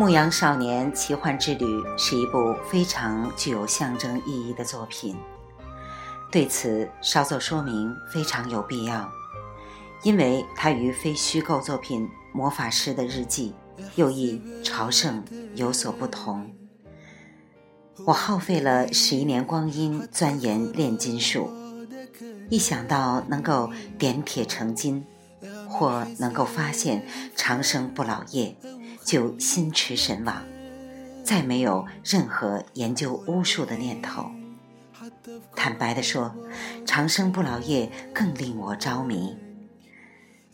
牧羊少年奇幻之旅》是一部非常具有象征意义的作品，对此稍作说明非常有必要，因为它与非虚构作品《魔法师的日记》又一朝圣有所不同。我耗费了十一年光阴钻研炼金术，一想到能够点铁成金，或能够发现长生不老液。就心驰神往，再没有任何研究巫术的念头。坦白地说，长生不老液更令我着迷。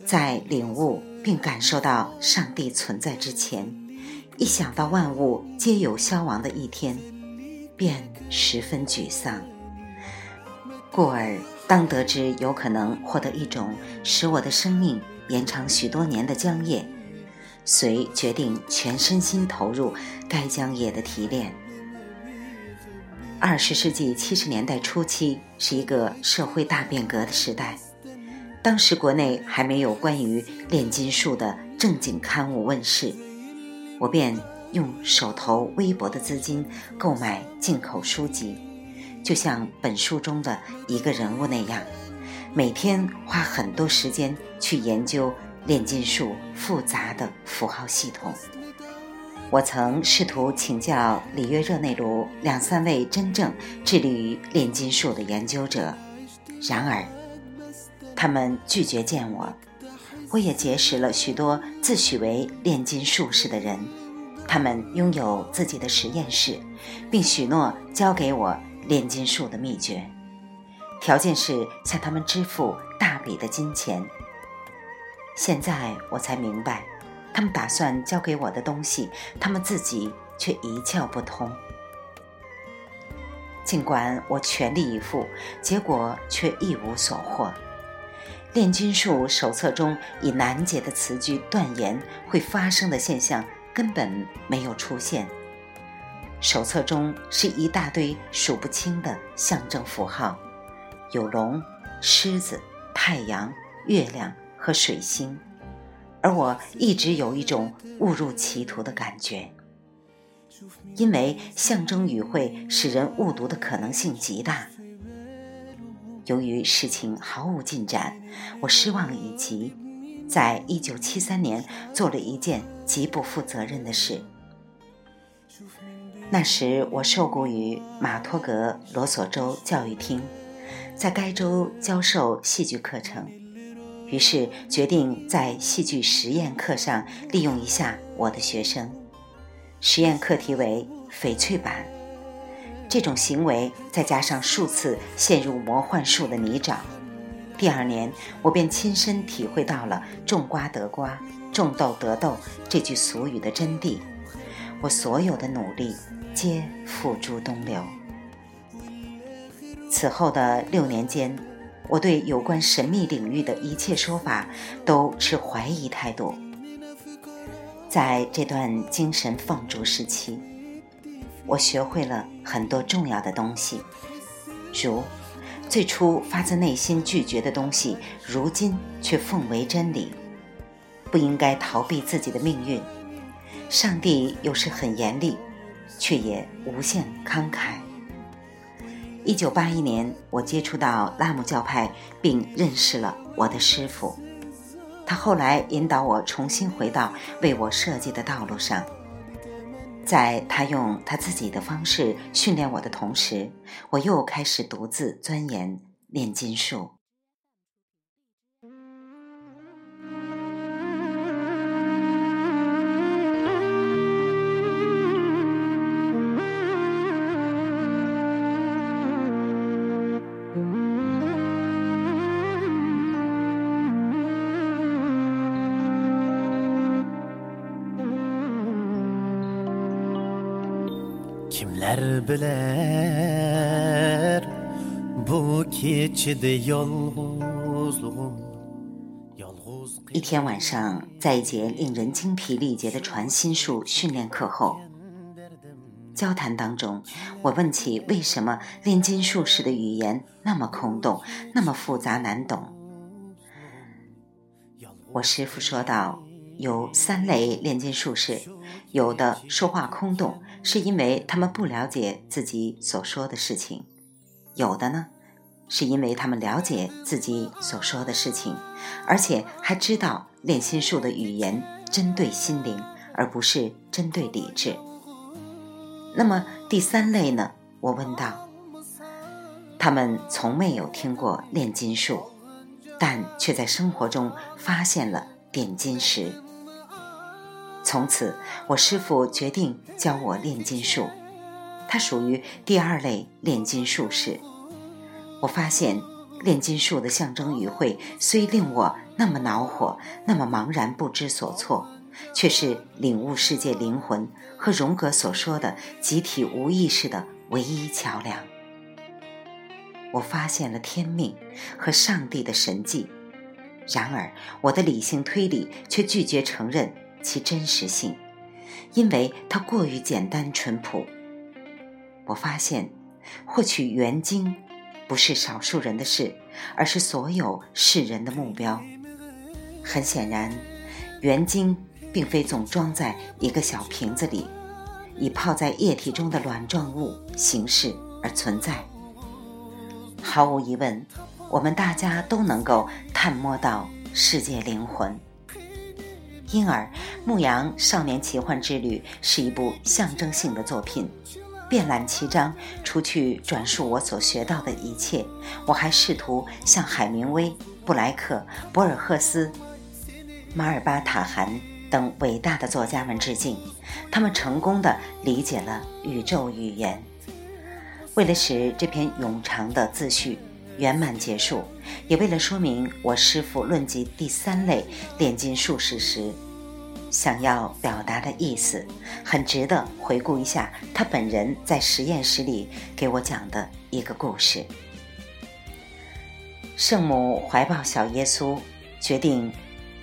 在领悟并感受到上帝存在之前，一想到万物皆有消亡的一天，便十分沮丧。故而，当得知有可能获得一种使我的生命延长许多年的浆液。遂决定全身心投入该浆液的提炼。二十世纪七十年代初期是一个社会大变革的时代，当时国内还没有关于炼金术的正经刊物问世，我便用手头微薄的资金购买进口书籍，就像本书中的一个人物那样，每天花很多时间去研究。炼金术复杂的符号系统，我曾试图请教里约热内卢两三位真正致力于炼金术的研究者，然而他们拒绝见我。我也结识了许多自诩为炼金术士的人，他们拥有自己的实验室，并许诺教给我炼金术的秘诀，条件是向他们支付大笔的金钱。现在我才明白，他们打算教给我的东西，他们自己却一窍不通。尽管我全力以赴，结果却一无所获。炼金术手册中以难解的词句断言会发生的现象根本没有出现。手册中是一大堆数不清的象征符号，有龙、狮子、太阳、月亮。和水星，而我一直有一种误入歧途的感觉，因为象征语会使人误读的可能性极大。由于事情毫无进展，我失望已极，在一九七三年做了一件极不负责任的事。那时我受雇于马托格罗索州教育厅，在该州教授戏剧课程。于是决定在戏剧实验课上利用一下我的学生。实验课题为翡翠板，这种行为再加上数次陷入魔幻术的泥沼，第二年我便亲身体会到了“种瓜得瓜，种豆得豆”这句俗语的真谛。我所有的努力皆付诸东流。此后的六年间。我对有关神秘领域的一切说法都持怀疑态度。在这段精神放逐时期，我学会了很多重要的东西，如最初发自内心拒绝的东西，如今却奉为真理。不应该逃避自己的命运。上帝有时很严厉，却也无限慷慨。一九八一年，我接触到拉姆教派，并认识了我的师傅。他后来引导我重新回到为我设计的道路上。在他用他自己的方式训练我的同时，我又开始独自钻研炼金术。一天晚上，在一节令人精疲力竭的传心术训练课后，交谈当中，我问起为什么炼金术士的语言那么空洞，那么复杂难懂。我师傅说道：“有三类炼金术士，有的说话空洞，是因为他们不了解自己所说的事情；有的呢，是因为他们了解自己所说的事情，而且还知道炼心术的语言针对心灵，而不是针对理智。那么第三类呢？我问道。他们从没有听过炼金术，但却在生活中发现了点金石。从此，我师父决定教我炼金术。他属于第二类炼金术士。我发现，炼金术的象征语汇虽令我那么恼火，那么茫然不知所措，却是领悟世界灵魂和荣格所说的集体无意识的唯一桥梁。我发现了天命和上帝的神迹，然而我的理性推理却拒绝承认其真实性，因为它过于简单淳朴。我发现，获取元晶不是少数人的事，而是所有世人的目标。很显然，元晶并非总装在一个小瓶子里，以泡在液体中的卵状物形式而存在。毫无疑问，我们大家都能够探摸到世界灵魂。因而，《牧羊少年奇幻之旅》是一部象征性的作品，遍览其章。除去转述我所学到的一切，我还试图向海明威、布莱克、博尔赫斯、马尔巴塔韩等伟大的作家们致敬。他们成功的理解了宇宙语言。为了使这篇冗长的自序圆满结束，也为了说明我师父论及第三类炼金术士时想要表达的意思，很值得回顾一下他本人在实验室里给我讲的一个故事。圣母怀抱小耶稣，决定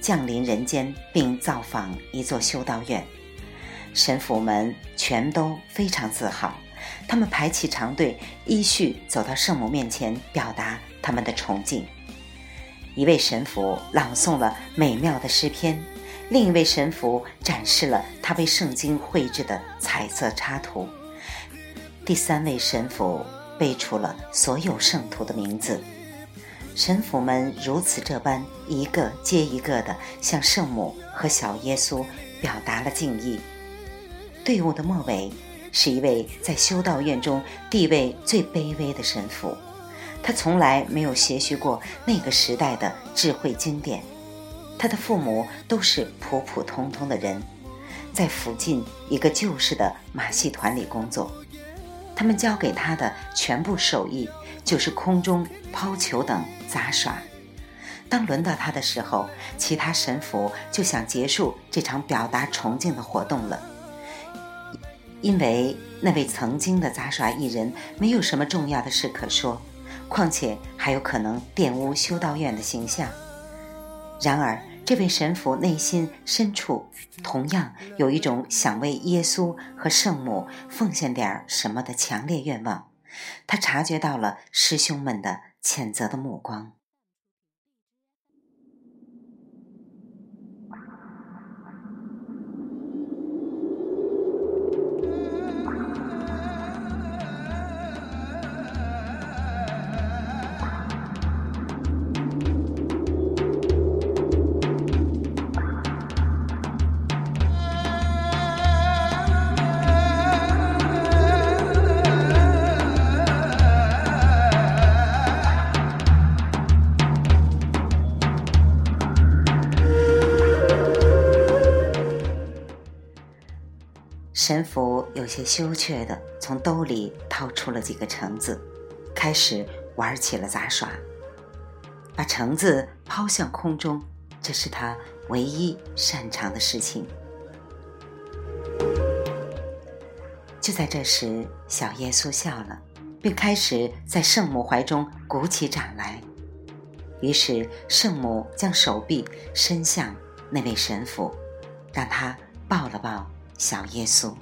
降临人间，并造访一座修道院，神父们全都非常自豪。他们排起长队，依序走到圣母面前，表达他们的崇敬。一位神父朗诵了美妙的诗篇，另一位神父展示了他为圣经绘制的彩色插图，第三位神父背出了所有圣徒的名字。神父们如此这般，一个接一个地向圣母和小耶稣表达了敬意。队伍的末尾。是一位在修道院中地位最卑微的神父，他从来没有学习过那个时代的智慧经典。他的父母都是普普通通的人，在附近一个旧式的马戏团里工作。他们教给他的全部手艺就是空中抛球等杂耍。当轮到他的时候，其他神父就想结束这场表达崇敬的活动了。因为那位曾经的杂耍艺人没有什么重要的事可说，况且还有可能玷污修道院的形象。然而，这位神父内心深处同样有一种想为耶稣和圣母奉献点什么的强烈愿望。他察觉到了师兄们的谴责的目光。神父有些羞怯地从兜里掏出了几个橙子，开始玩起了杂耍，把橙子抛向空中，这是他唯一擅长的事情。就在这时，小耶稣笑了，并开始在圣母怀中鼓起掌来。于是，圣母将手臂伸向那位神父，让他抱了抱。小耶稣。